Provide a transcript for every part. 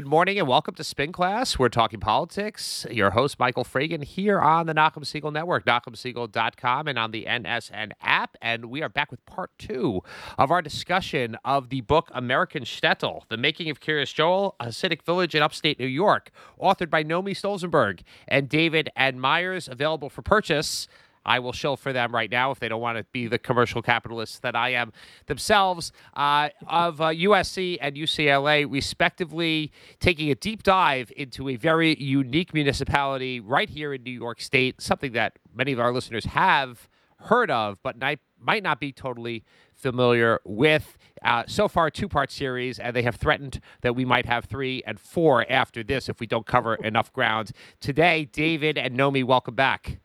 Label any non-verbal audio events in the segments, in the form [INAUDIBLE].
Good morning and welcome to Spin Class. We're talking politics. Your host, Michael Fragin, here on the Nachum Segal Network, NachumSegal.com, and on the NSN app. And we are back with part two of our discussion of the book American Shtetl, The Making of Kiryas Joel, a Hasidic village in upstate New York, authored by Nomi Stolzenberg and David N. Myers, available for purchase I will shill for them right now if they don't want to be the commercial capitalists that I am themselves, uh, of uh, USC and UCLA, respectively, taking a deep dive into a very unique municipality right here in New York State, something that many of our listeners have heard of, but might not be totally familiar with. Uh, so far, two part series, and they have threatened that we might have three and four after this if we don't cover enough ground. Today, David and Nomi, welcome back.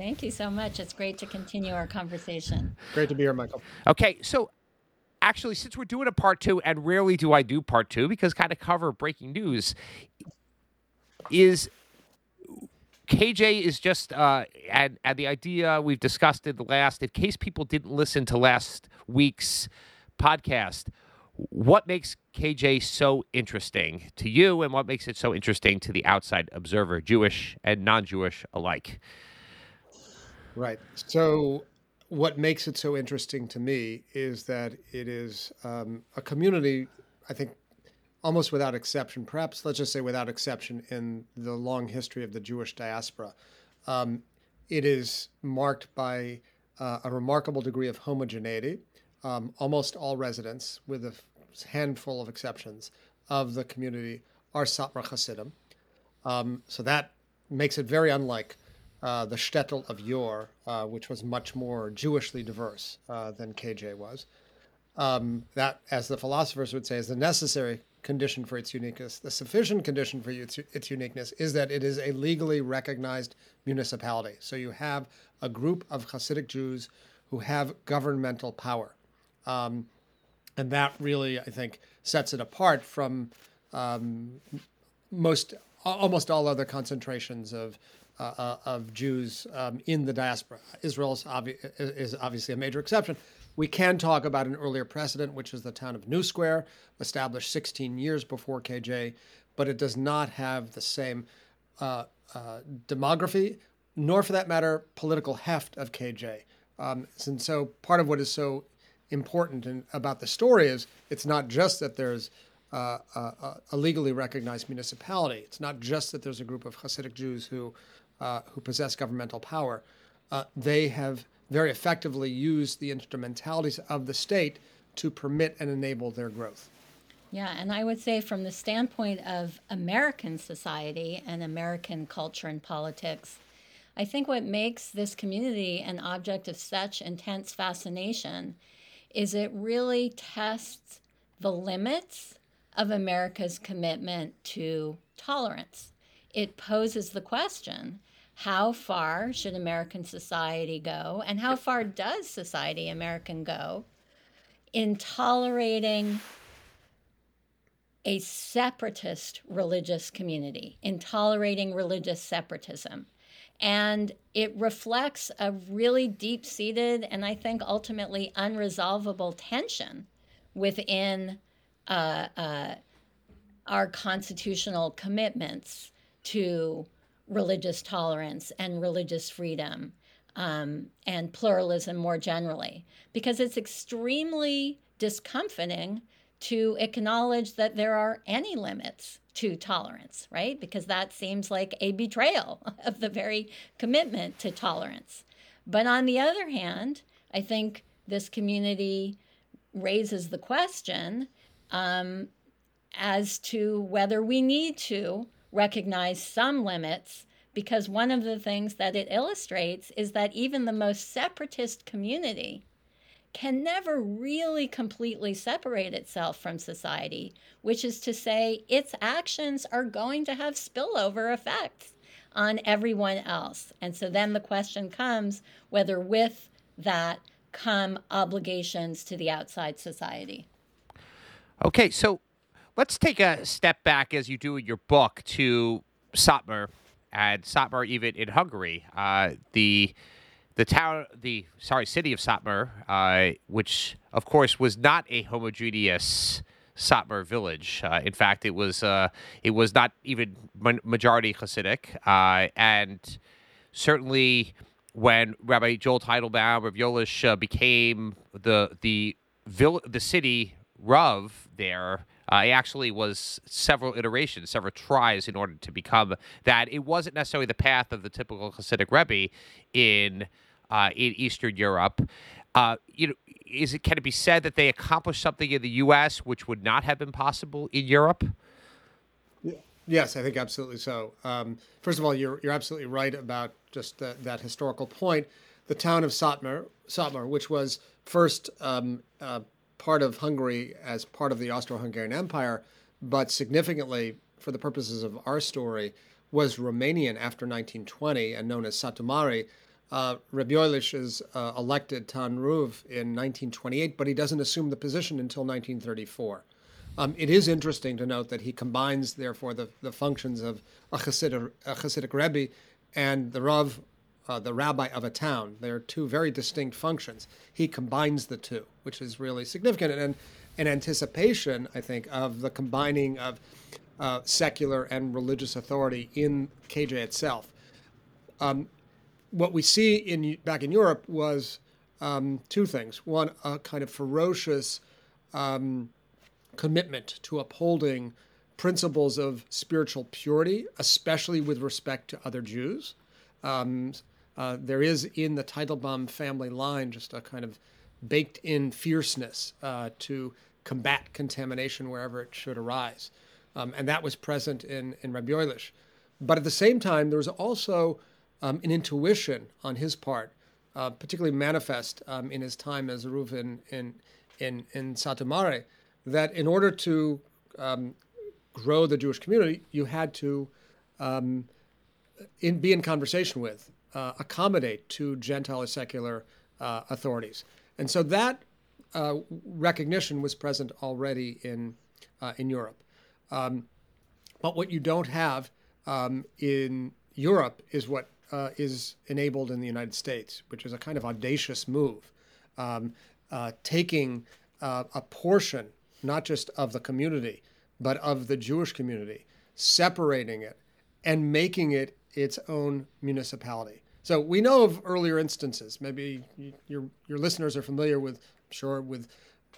Thank you so much. It's great to continue our conversation. Great to be here, Michael. Okay, so actually, since we're doing a part two, and rarely do I do part two because kind of cover breaking news, is KJ is just uh, and and the idea we've discussed in the last. In case people didn't listen to last week's podcast, what makes KJ so interesting to you, and what makes it so interesting to the outside observer, Jewish and non-Jewish alike? Right. So, what makes it so interesting to me is that it is um, a community, I think, almost without exception, perhaps let's just say without exception, in the long history of the Jewish diaspora. Um, it is marked by uh, a remarkable degree of homogeneity. Um, almost all residents, with a handful of exceptions, of the community are Satmar Hasidim. Um, so that makes it very unlike uh, the shtetl of yore, uh, which was much more Jewishly diverse uh, than KJ was. Um, that, as the philosophers would say, is the necessary condition for its uniqueness. The sufficient condition for its, its uniqueness is that it is a legally recognized municipality. So you have a group of Hasidic Jews who have governmental power. Um, and that really, I think, sets it apart from um, most, almost all other concentrations of uh, uh, of Jews um, in the diaspora. Israel is, obvi- is, obviously a major exception. We can talk about an earlier precedent, which is the town of New Square, established 16 years before KJ, but it does not have the same uh, uh, demography, nor for that matter, political heft of KJ. Um, and so part of what is so important in, about the story is it's not just that there's uh, a, a, legally recognized municipality. It's not just that there's a group of Hasidic Jews who uh, who possess governmental power, uh, they have very effectively used the instrumentalities of the state to permit and enable their growth. Yeah, and I would say from the standpoint of American society and American culture and politics, I think what makes this community an object of such intense fascination is it really tests the limits of America's commitment to tolerance. It poses the question how far should American society go, and how far does society American go in tolerating a separatist religious community, in tolerating religious separatism. And it reflects a really deep seated and I think ultimately unresolvable tension within uh, uh, our constitutional commitments to religious tolerance and religious freedom um, and pluralism more generally, because it's extremely discomforting to acknowledge that there are any limits to tolerance, right? Because that seems like a betrayal [LAUGHS] of the very commitment to tolerance. But on the other hand, I think this community raises the question um, as to whether we need to recognize some limits because one of the things that it illustrates is that even the most separatist community can never really completely separate itself from society, which is to say, its actions are going to have spillover effects on everyone else. And so then the question comes whether with that come obligations to the outside society. Okay, so let's take a step back as you do in your book to Satmar and Satmar even in Hungary. Uh, the the town, the sorry, city of Satmar, uh, which of course was not a homogeneous Satmar village. Uh, in fact, it was uh, it was not even majority Hasidic, uh, and certainly when Rabbi Joel Teitelbaum of Yolish uh, became the the vill- the city Rav there. Uh, it actually was several iterations, several tries in order to become that. It wasn't necessarily the path of the typical Hasidic Rebbe in uh, in Eastern Europe. Uh, you know, is it can it be said that they accomplished something in the U.S. which would not have been possible in Europe? Yes, I think absolutely so. Um, first of all, you're you're absolutely right about just that, that historical point. The town of Satmar, Satmar, which was first um, uh, part of Hungary as part of the Austro-Hungarian Empire, but significantly for the purposes of our story, was Romanian after 1920 and known as Satu Mare. Uh, Reb Yoelish is uh, elected Tanruv in 1928, but he doesn't assume the position until 1934. Um, it is interesting to note that he combines, therefore, the, the functions of a Hasidic, a Hasidic Rebbe and the Rav, uh, the rabbi of a town. They are two very distinct functions. He combines the two, which is really significant and an anticipation, I think, of the combining of uh, secular and religious authority in KJ itself. Um, what we see in back in Europe was um, two things. One, a kind of ferocious um, commitment to upholding principles of spiritual purity, especially with respect to other Jews. Um, uh, there is in the Teitelbaum family line just a kind of baked in fierceness uh, to combat contamination wherever it should arise. Um, and that was present in, in Rabbi Yoelish. But at the same time, there was also um, an intuition on his part, uh, particularly manifest um, in his time as a Reuven in, in, in Satu Mare, that in order to um, grow the Jewish community, you had to um, in, be in conversation with, uh, accommodate to Gentile or secular uh, authorities. And so that uh, recognition was present already in, uh, in Europe. Um, but what you don't have um, in Europe is what uh, is enabled in the United States, which is a kind of audacious move, um, uh, taking a portion, not just of the community, but of the Jewish community, separating it and making it its own municipality. So we know of earlier instances. Maybe your your listeners are familiar with, I'm sure, with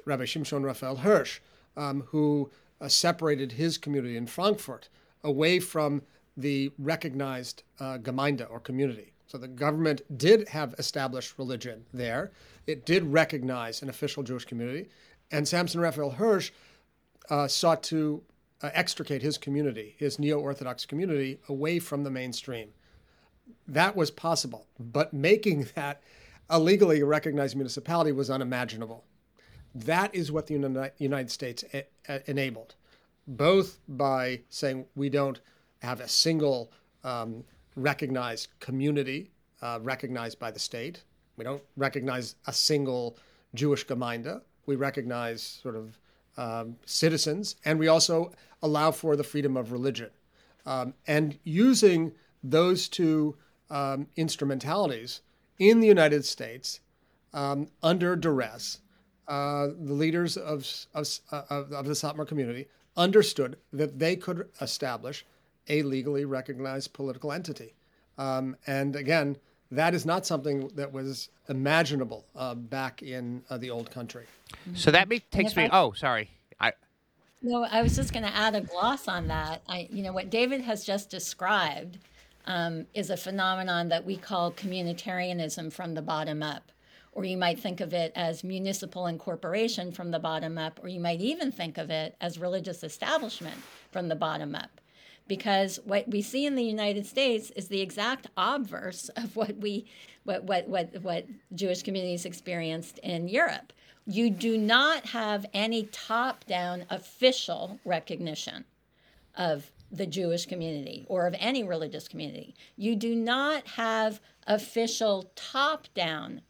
Rabbi Shimshon Raphael Hirsch, um, who uh, separated his community in Frankfurt away from the recognized uh, Gemeinde or community. So the government did have established religion there. It did recognize an official Jewish community. And Samson Raphael Hirsch uh, sought to extricate his community, his neo Orthodox community, away from the mainstream. That was possible, but making [LAUGHS] that a legally recognized municipality was unimaginable. That is what the United States enabled, both by saying we don't have a single um, recognized community uh, recognized by the state. We don't recognize a single Jewish Gemeinde. We recognize sort of um, citizens, and we also allow for the freedom of religion. Um, and using those two um, instrumentalities in the United States um, under duress, uh, the leaders of, of, of, of the Satmar community understood that they could establish a legally recognized political entity. Um, and again, that is not something that was imaginable uh, back in uh, the old country. So that me- takes me. I, oh, sorry. I. No, I was just going to add a gloss on that. I, you know, what David has just described um, is a phenomenon that we call communitarianism from the bottom up. Or you might think of it as municipal incorporation from the bottom up, or you might even think of it as religious establishment from the bottom up because what we see in the United States is the exact obverse of what we what what what, what Jewish communities experienced in Europe. You do not have any top-down official recognition of the Jewish community or of any religious community. You do not have official top-down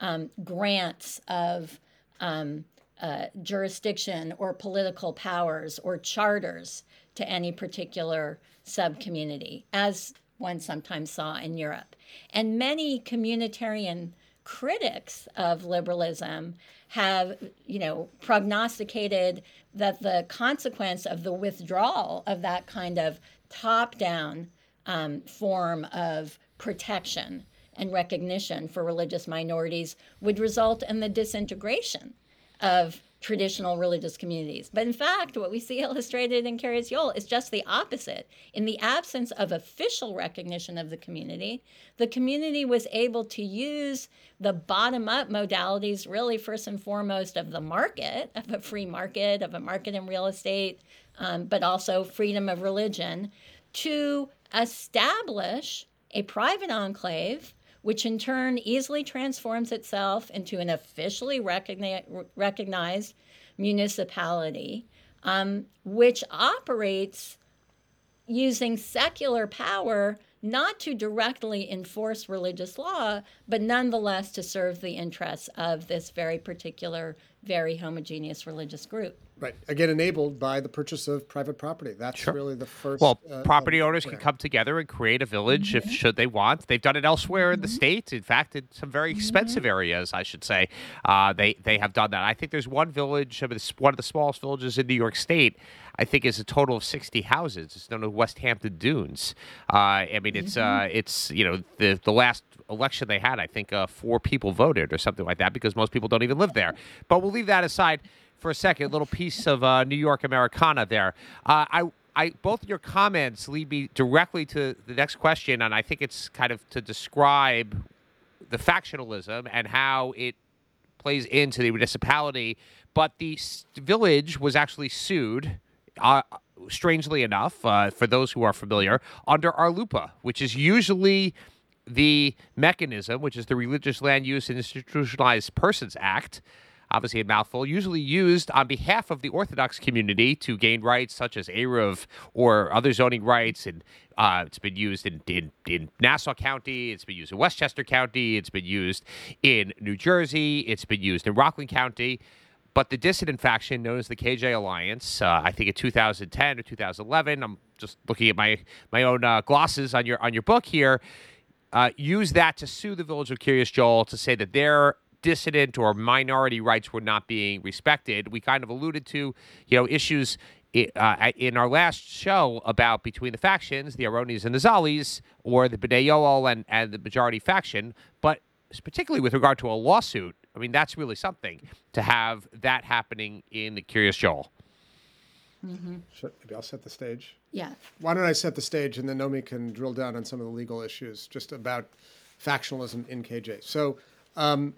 um, grants of um, uh, jurisdiction or political powers or charters to any particular subcommunity, as one sometimes saw in Europe. And many communitarian critics of liberalism have, you know, prognosticated that the consequence of the withdrawal of that kind of top-down um, form of protection and recognition for religious minorities would result in the disintegration of traditional religious communities. But in fact, what we see [LAUGHS] illustrated in Kiryas Yoel is just the opposite. In the absence of official recognition of the community, the community was able to use the bottom up modalities, really, first and foremost, of the market, of a free market, of a market in real estate, um, but also freedom of religion, to establish a private enclave which in turn easily transforms itself into an officially recogni- recognized municipality, um, which operates using secular power not to directly enforce religious law, but nonetheless to serve the interests of this very particular, very homogeneous religious group. Right. Again, enabled by the purchase of private property. That's sure. really the first. Well, uh, property owners can come together and create a village mm-hmm. if should they want. They've done it elsewhere mm-hmm. in the mm-hmm. In fact, in some very expensive mm-hmm. areas, I should say, uh, they they have done that. I think there's one village, one of the smallest villages in New York State. I think is a total of 60 houses. It's known as West Hampton Dunes. Uh, I mean, it's uh, mm-hmm. it's you know the the last election they had, I think uh, four people voted or something like that because most people don't even live there. But we'll leave that aside for a second. A little piece of uh, New York Americana there. Uh, I, I, both your comments lead me directly to the next question, and I think it's kind of to describe the factionalism and how it plays into the municipality. But the village was actually sued. Uh, strangely enough, uh, for those who are familiar, under RLUIPA, which is usually the mechanism, which is the Religious Land Use and Institutionalized Persons Act, obviously a mouthful, usually used on behalf of the Orthodox community to gain rights such as Eruv or other zoning rights. And uh, it's been used in, in, in Nassau County, it's been used in Westchester County, it's been used in New Jersey, it's been used in Rockland County. But the dissident faction, known as the KJ Alliance, uh, I think in 2010 or 2011, I'm just looking at my my own uh, glosses on your on your book here. Uh, use that to sue the village of Kiryas Joel to say that their dissident or minority rights were not being respected. We kind of alluded to, you know, issues uh, in our last show about between the factions, the Aronis and the Zalis, or the B'nai Yoel and, and the majority faction. But particularly with regard to a lawsuit, I mean, that's really something to have that happening in the Kiryas Joel. Mm-hmm. maybe I'll set the stage. Yeah. Why don't I set the stage and then Nomi can drill down on some of the legal issues just about factionalism in KJ. So, um,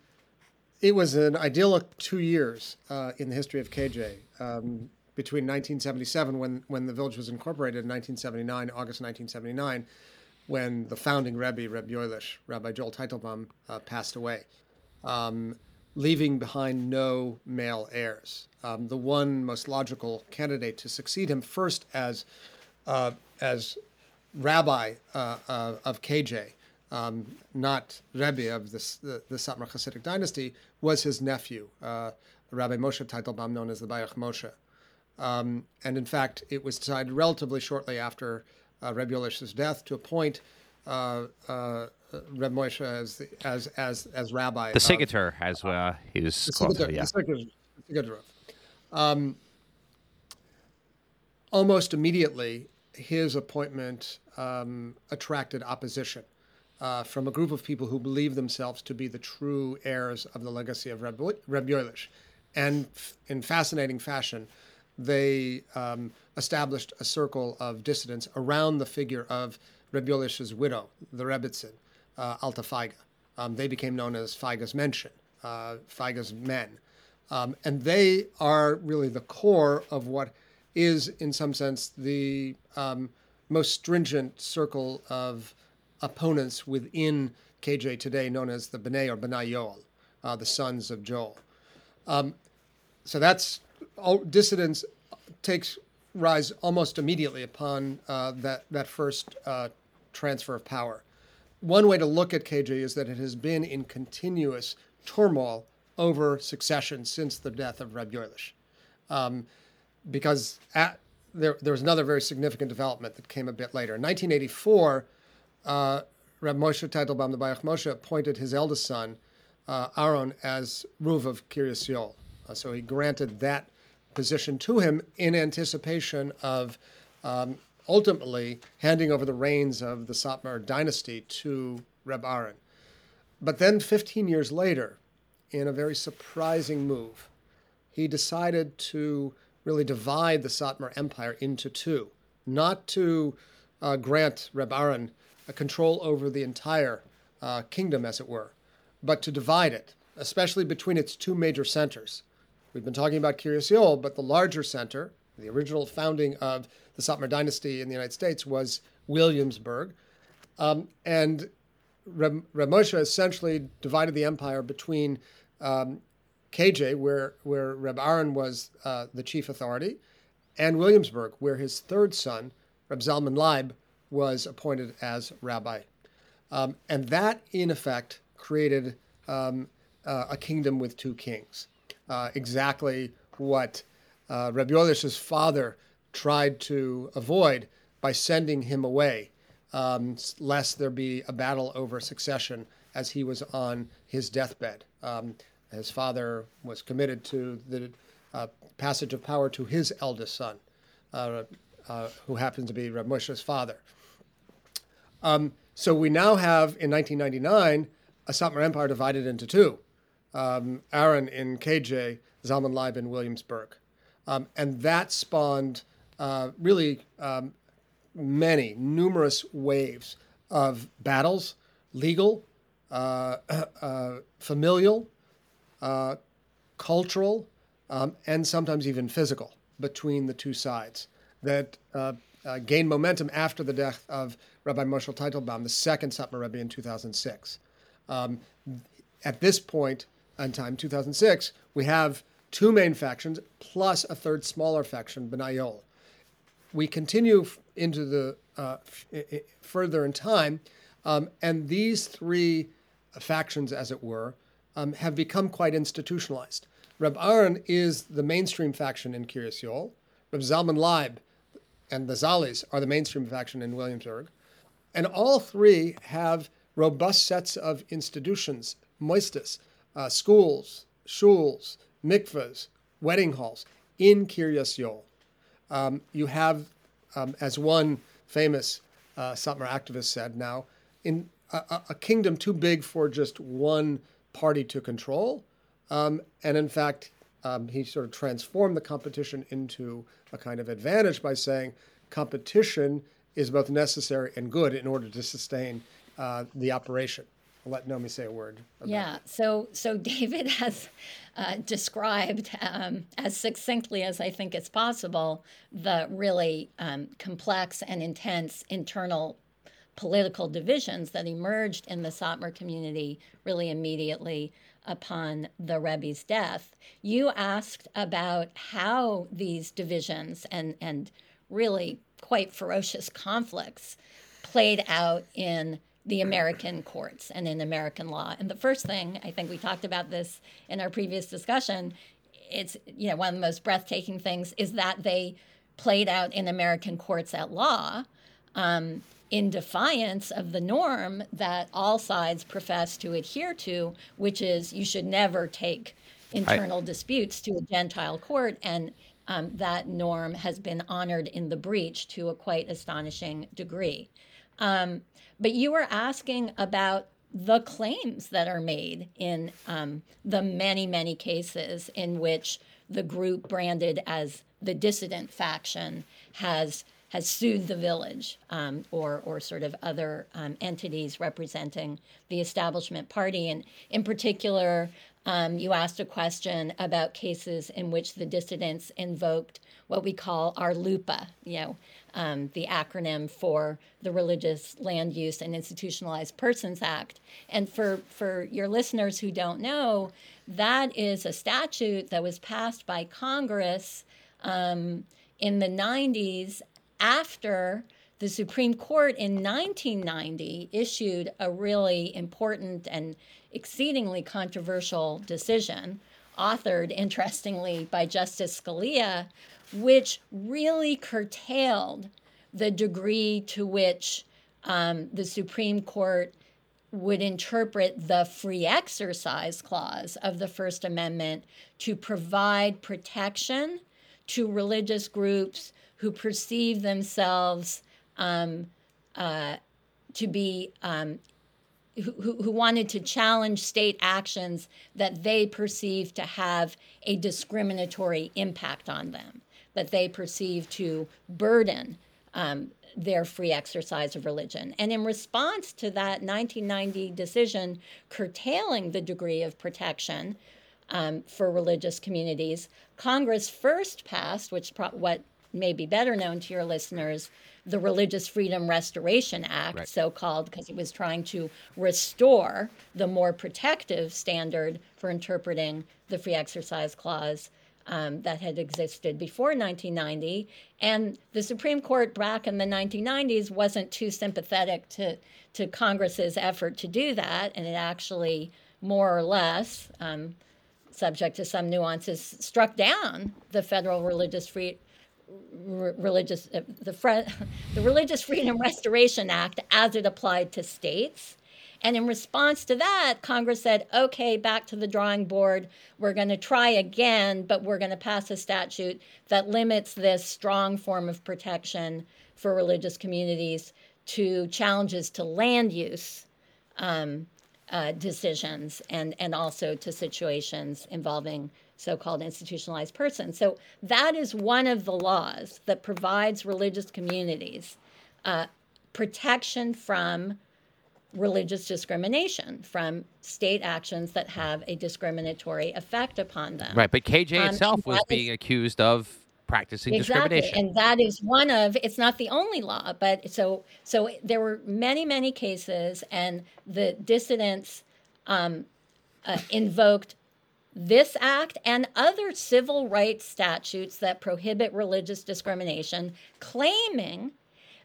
it was an idyllic two years uh, in the history of KJ. Um, between 1977, when, when the village was incorporated, in 1979, August 1979, when the founding Rebbe, Reb Yoelish, Rabbi Joel Teitelbaum, uh, passed away, um, leaving behind no male heirs. Um, the one most logical candidate to succeed him first as, uh, as rabbi uh, uh, of KJ um, not Rebbe of this, the, the Satmar Hasidic dynasty, was his nephew, uh, Rabbi Moshe Teitelbaum, known as the Beirach Moshe. Um, and in fact, it was decided relatively shortly after uh, Rebbe Yolish's death to appoint uh, uh, Reb Moshe as, the, as as as rabbi. The Sigheter, as uh, he was called. yeah. The um, almost immediately, his appointment um, attracted opposition uh, from a group of people who believe themselves to be the true heirs of the legacy of Reb, Reb Yoelish. And f- in fascinating fashion, they um, established a circle of dissidents around the figure of Reb Yoelish's widow, the Rebbitzin, uh, Alta Feiga. Um, they became known as Feiga's Menschen, uh, Feiga's men. Um, and they are really the core of what is, in some sense, the um, most stringent circle of opponents within KJ today, known as the B'nai or B'nai Yoel, uh, the sons of Joel. Um, so that's all, dissidence takes rise almost immediately upon uh, that that first uh, transfer of power. One way to look at KJ is that it has been in continuous turmoil over succession since the death of Reb Yoelish. Um, because at, there, there was another very significant development that came a bit later. In 1984, uh, Reb Moshe Teitelbaum, the Beirach Moshe, appointed his eldest son, uh, Aaron as Ruv of Kiryas Yoel. Uh, so he granted that position to him in anticipation of um, ultimately handing over the reins of the Satmar dynasty to Reb Aaron. But then 15 years later, in a very surprising move, he decided to really divide the Satmar Empire into two, not to uh, grant Reb Aaron control over the entire uh, kingdom, as it were, but to divide it, especially between its two major centers. We've been talking about Kiryas but the larger center, the original founding of the Satmar dynasty in the United States, was Williamsburg. Um, and Reb, Moshe essentially divided the empire between um, KJ, where, where Reb Aaron was uh, the chief authority, and Williamsburg, where his third son, Reb Zalman Leib, was appointed as rabbi. Um, and that, in effect, created um, uh, a kingdom with two kings. Uh, exactly what uh, Reb Yolish's father tried to avoid by sending him away, um, lest there be a battle over succession as he was on his deathbed. Um, his father was committed to the uh, passage of power to his eldest son, uh, uh, who happens to be Reb Moshe's father. Um, so we now have in 1999 a Satmar Empire divided into two: um, Aaron in KJ, Zalman Leib in Williamsburg, um, and that spawned uh, really um, many, numerous waves of battles, legal, uh, [CLEARS THROAT] uh, familial, uh, cultural, um, and sometimes even physical between the two sides that uh, uh, gained momentum after the death of Rabbi Moshe Teitelbaum, the second Satmar Rebbe in 2006. Um, at this point in time, 2006, we have two main factions plus a third smaller faction, B'nai Yoel. We continue into the uh, f- further in time, um, and these three factions, as it were, um, have become quite institutionalized. Reb Aaron is the mainstream faction in Kiryas Yoel. Reb Zalman Leib and the Zalis are the mainstream faction in Williamsburg. And all three have robust sets of institutions, moistus, uh, schools, shuls, mikvahs, wedding halls in Kiryas Yoel. Um, you have, um, as one famous uh, Satmar activist said now, in a, a, kingdom too big for just one party to control. Um, and in fact, um, he sort of transformed the competition into a kind of advantage by saying competition is both necessary and good in order to sustain uh, the operation. I'll let Nomi say a word. yeah. So, so [LAUGHS] David has uh, described um, as succinctly as I think it's possible the really um, complex and intense internal political divisions that emerged in the Satmar community really immediately upon the Rebbe's death. You asked about how these divisions and, and really quite ferocious conflicts played out in the American courts and in American law. And the first thing, I think we talked about this in our previous discussion, it's you know one of the most breathtaking things is that they played out in American courts at law. Um, in defiance of the norm that all sides profess to adhere to, which is you should never take internal I, disputes to a Gentile court. And um, that norm has been honored in the breach to a quite astonishing degree. Um, but you were asking about the claims that are made in um, the many, many cases in which the group branded as the dissident faction has has sued the village um, or, or sort of other um, entities representing the establishment party. And in particular, um, you asked a question about cases in which the dissidents invoked what we call RLUIPA, you know, um, the acronym for the Religious Land Use and Institutionalized Persons Act. And for, for your listeners who don't know, that is a statute that was passed by Congress um, in the 90s after the Supreme Court in 1990 issued a really important and exceedingly controversial decision, authored, interestingly, by Justice Scalia, which really curtailed the degree to which um, the Supreme Court would interpret the free exercise clause of the First Amendment to provide protection to religious groups who perceive themselves um, uh, to be um, who, who wanted to challenge state actions that they perceive to have a discriminatory impact on them, that they perceive to burden um, their free exercise of religion. And in response to that 1990 decision curtailing the degree of protection um, for religious communities, Congress first passed, which pro- what may be better known to your listeners, the Religious Freedom Restoration Act, right. so called, because it was trying to restore the more protective standard for interpreting the Free Exercise Clause um, that had existed before 1990. And the Supreme Court back in the 1990s wasn't too sympathetic to, to Congress's effort to do that. And it actually, more or less, um, subject to some nuances, struck down the federal religious free. Religious uh, the, [LAUGHS] the Religious Freedom Restoration Act as it applied to states and in response to that, Congress said, okay, back to the drawing board. We're going to try again, but we're going to pass a statute that limits this strong form of protection for religious communities to challenges to land use um, uh, decisions and, and also to situations involving so called institutionalized person. So that is one of the laws that provides religious communities uh, protection from religious discrimination from state actions that have a discriminatory effect upon them. Right, but KJ um, itself was being is, accused of practicing exactly, discrimination. And that is one of it's not the only law, but so so there were many many cases and the dissidents um, uh, invoked this act and other civil rights statutes that prohibit religious discrimination claiming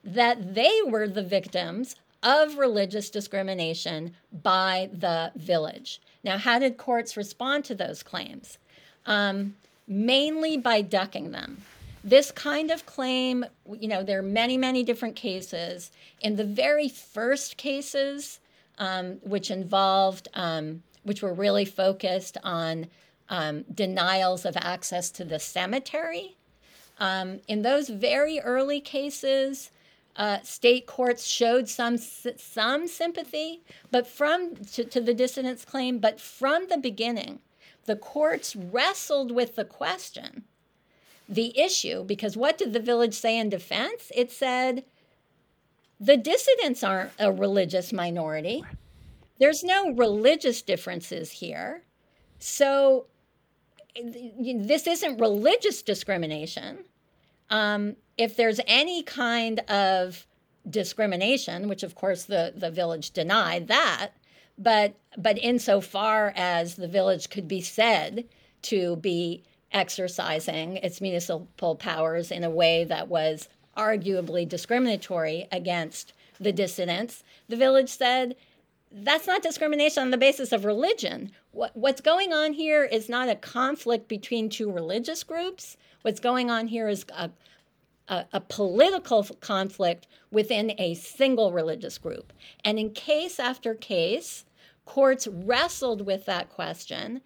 that they were the victims of religious discrimination by the village. Now, how did courts respond to those claims? Um, mainly by ducking them. This kind of claim, you know, there are many, many different cases. In the very first cases, um, which involved, um, which were really focused on um, denials of access to the cemetery, um, in those very early cases, uh, state courts showed some some sympathy, but from to, to the dissidents' claim, but from the beginning, the courts wrestled with the question, the issue, because what did the village say in defense? It said the dissidents aren't a religious minority. There's no religious differences here. So this isn't religious discrimination. Um, if there's any kind of discrimination, which of course the, the village denied that, but but insofar as the village could be said to be exercising its municipal powers in a way that was arguably discriminatory against the dissidents, the village said that's not discrimination on the basis of religion. What, what's going on here is not a conflict between two religious groups. What's going on here is a, a, a, political conflict within a single religious group. And in case after case, courts wrestled with that question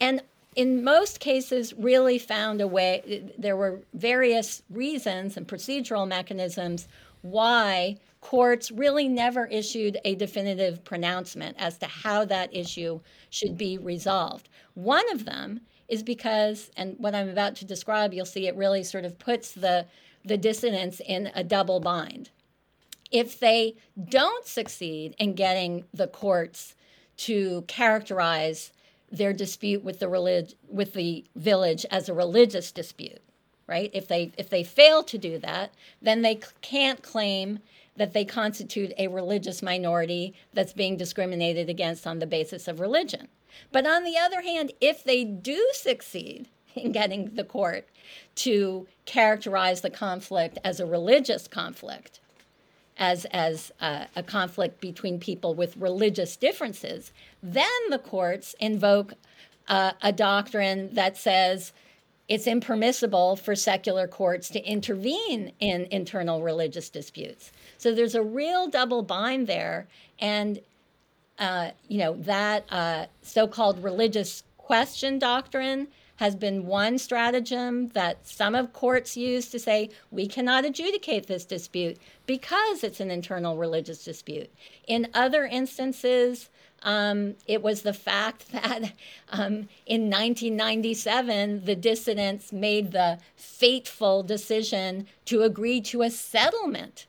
and in most cases really found a way there were various reasons and procedural mechanisms why courts really never issued a definitive pronouncement as to how that issue should be resolved one of them is because, and what I'm about to describe, you'll see it really sort of puts the, the dissidents in a double bind. If they don't succeed in getting the courts to characterize their dispute with the relig- with the village as a religious dispute, right? If they if they fail to do that, then they can't claim that they constitute a religious minority that's being discriminated against on the basis of religion. But on the other hand, if they do succeed [LAUGHS] in getting the court to characterize the conflict as a religious conflict, as, as a, a conflict between people with religious differences, then the courts invoke uh, a doctrine that says it's impermissible for secular courts to intervene in internal religious disputes. So there's a real double bind there. And uh, you know, that uh, so called religious question doctrine has been one stratagem that some of courts use to say we cannot adjudicate this dispute because it's an internal religious dispute. In other instances, um, it was the fact [LAUGHS] that um, in 1997, the dissidents made the fateful decision to agree to a settlement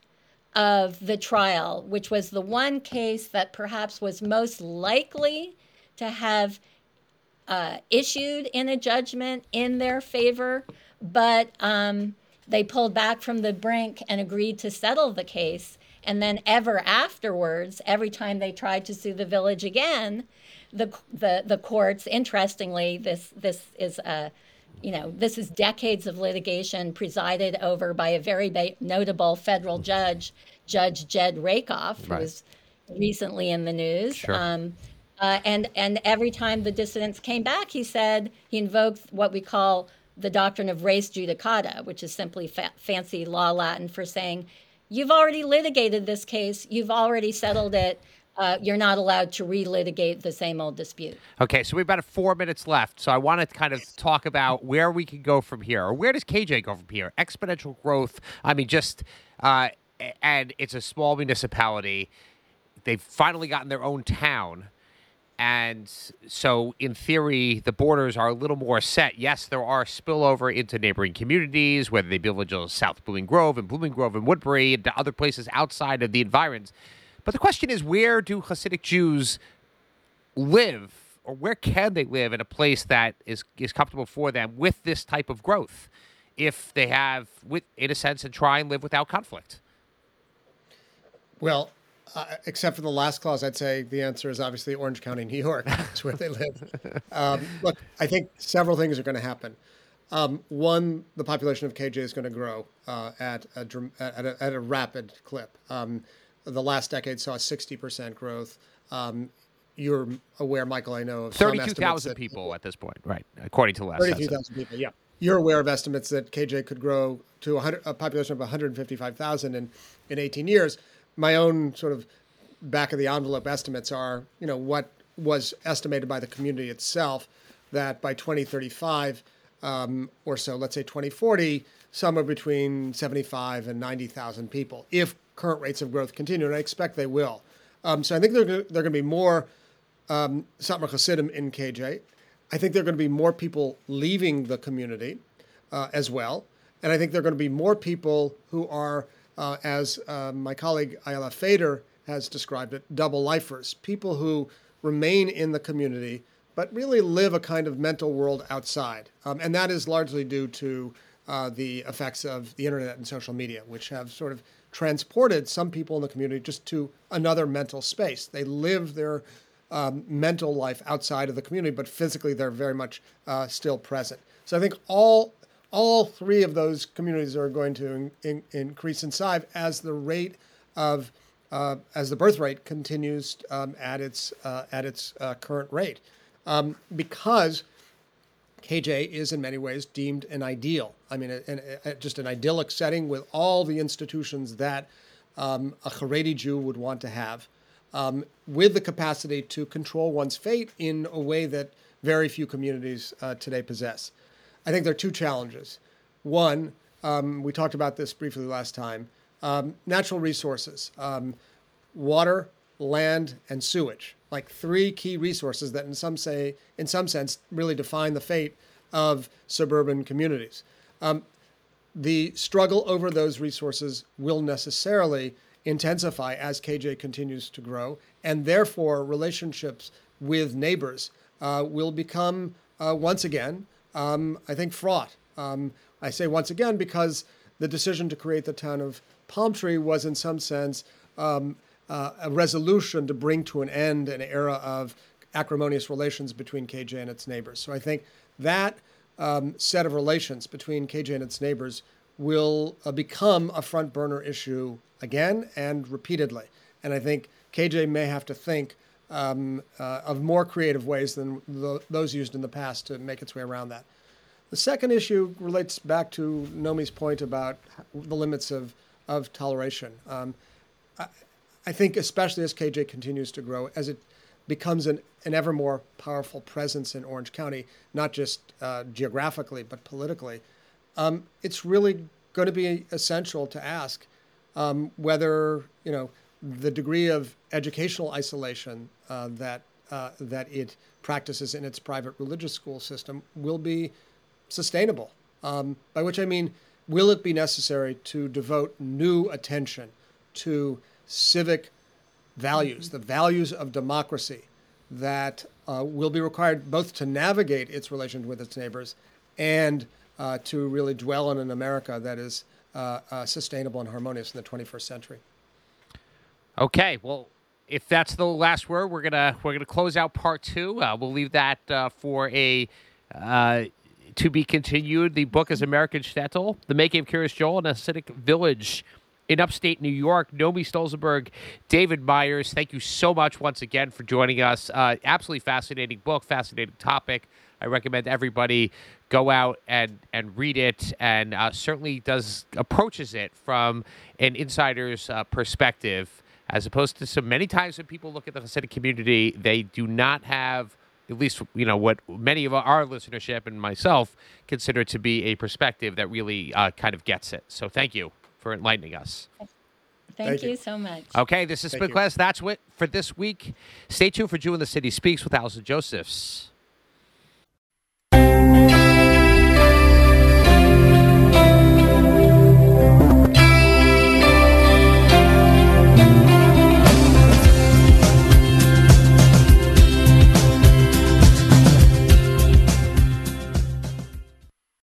of the trial, which was the one case that perhaps was most likely to have uh, issued in a judgment in their favor, but um, they pulled back from the brink and agreed to settle the case. And then ever afterwards, every time they tried to sue the village again, the the the courts. Interestingly, this this is a you know, this is decades of litigation presided over by a very ba- notable federal judge, Judge Jed Rakoff, right. who's recently in the news. Sure. Um, uh, and and every time the dissidents came back, he said he invoked what we call the doctrine of res judicata, which is simply fa- fancy law Latin for saying, you've already litigated this case, you've already settled it. Uh, you're not allowed to relitigate the same old dispute. Okay, so we've about four minutes left. So I want to kind of talk about where we can go from here, or where does KJ go from here? Exponential growth. I mean, just uh, and it's a small municipality. They've finally gotten their own town and so, in theory, the borders are a little more set. Yes, there are spillover into neighboring communities, whether they be villages South Blooming Grove and Blooming Grove and Woodbury and other places outside of the environs. But the question is, where do Hasidic Jews live, or where can they live in a place that is is comfortable for them with this type of growth, if they have, with in a sense, and try and live without conflict? Well, uh, except for the last clause, I'd say the answer is obviously Orange County, New York. [LAUGHS] That's where they live. Um, look, I think several things are going to happen. Um, one, the population of KJ is going to grow uh, at, a, at, a, at, a, rapid clip. Um, the last decade saw 60% growth. Um, you're aware, Michael, I know of 32,000 people at this point, right? According to last 32,000 people, yeah. You're aware of estimates that KJ could grow to a, a population of 155,000 in, in 18 years my own sort of back of the envelope estimates are, you know, what was estimated by the community itself that by 2035 um, or so, let's say 2040, somewhere between 75 and 90,000 people, if current rates of growth continue, and I expect they will. Um, so I think there are going to be more um, Satmar Hasidim in KJ. I think there are going to be more people leaving the community uh, as well. And I think there are going to be more people who are uh, as uh, my colleague Ayala Fader has described it, double lifers, people who remain in the community but really live a kind of mental world outside. Um, and that is largely due to uh, the effects of the internet and social media, which have sort of transported some people in the community just to another mental space. They live their um, mental life outside of the community, but physically they're very much uh, still present. So I think all all three of those communities are going to in, in, increase in size as the rate of uh, as the birth rate continues um, at its uh, at its uh, current rate, um, because KJ is in many ways deemed an ideal. I mean, a, a, just an idyllic setting with all the institutions that um, a Haredi Jew would want to have, um, with the capacity to control one's fate in a way that very few communities uh, today possess. I think there are two challenges. One, um, we talked about this briefly last time um, natural resources, um, water, land, and sewage, like three key resources that, in some say, in some sense, really define the fate of suburban communities. Um, the struggle over those resources will necessarily intensify as KJ continues to grow, and therefore relationships with neighbors uh, will become uh, once again um, I think, fraught. Um, I say once again because the decision to create the town of Palm Tree was, in some sense, um, uh, a resolution to bring to an end an era of acrimonious relations between KJ and its neighbors. So I think that um, set of relations between KJ and its neighbors will uh, become a front burner issue again and repeatedly. And I think KJ may have to think um, uh, of more creative ways than those used in the past to make its way around that. The second issue relates back to Nomi's point about the limits of, of toleration. Um, I, I, think, especially as KJ continues to grow, as it becomes an, an ever more powerful presence in Orange County, not just uh, geographically, but politically, um, it's really going to be essential to ask um, whether, you know, the degree of educational isolation uh, that, uh, that it practices in its private religious school system will be sustainable. Um, by which I mean, will it be necessary to devote new attention to civic values, the values of democracy that uh, will be required both to navigate its relations with its neighbors and uh, to really dwell in an America that is uh, uh sustainable and harmonious in the 21st century. Okay, well, if that's the last word, we're gonna we're gonna close out part two. Uh, we'll leave that uh, for a to be continued. The book is American Shtetl, The Making of Kiryas Joel, and a Hasidic Village in upstate New York. Nomi Stolzenberg, David Myers, thank you so much once again for joining us. Uh, absolutely fascinating book, fascinating topic. I recommend everybody go out and, and read it, and uh, certainly does approaches it from an insider's uh, perspective, as opposed to so many times when people look at the Hasidic community, they do not have at least you know what many of our listenership and myself consider to be a perspective that really uh, kind of gets it. So thank you for enlightening us. Thank, Thank you. you. so much. Okay, this is Spin Class. That's what for this week. Stay tuned for Jew in the City Speaks with Allison Josephs.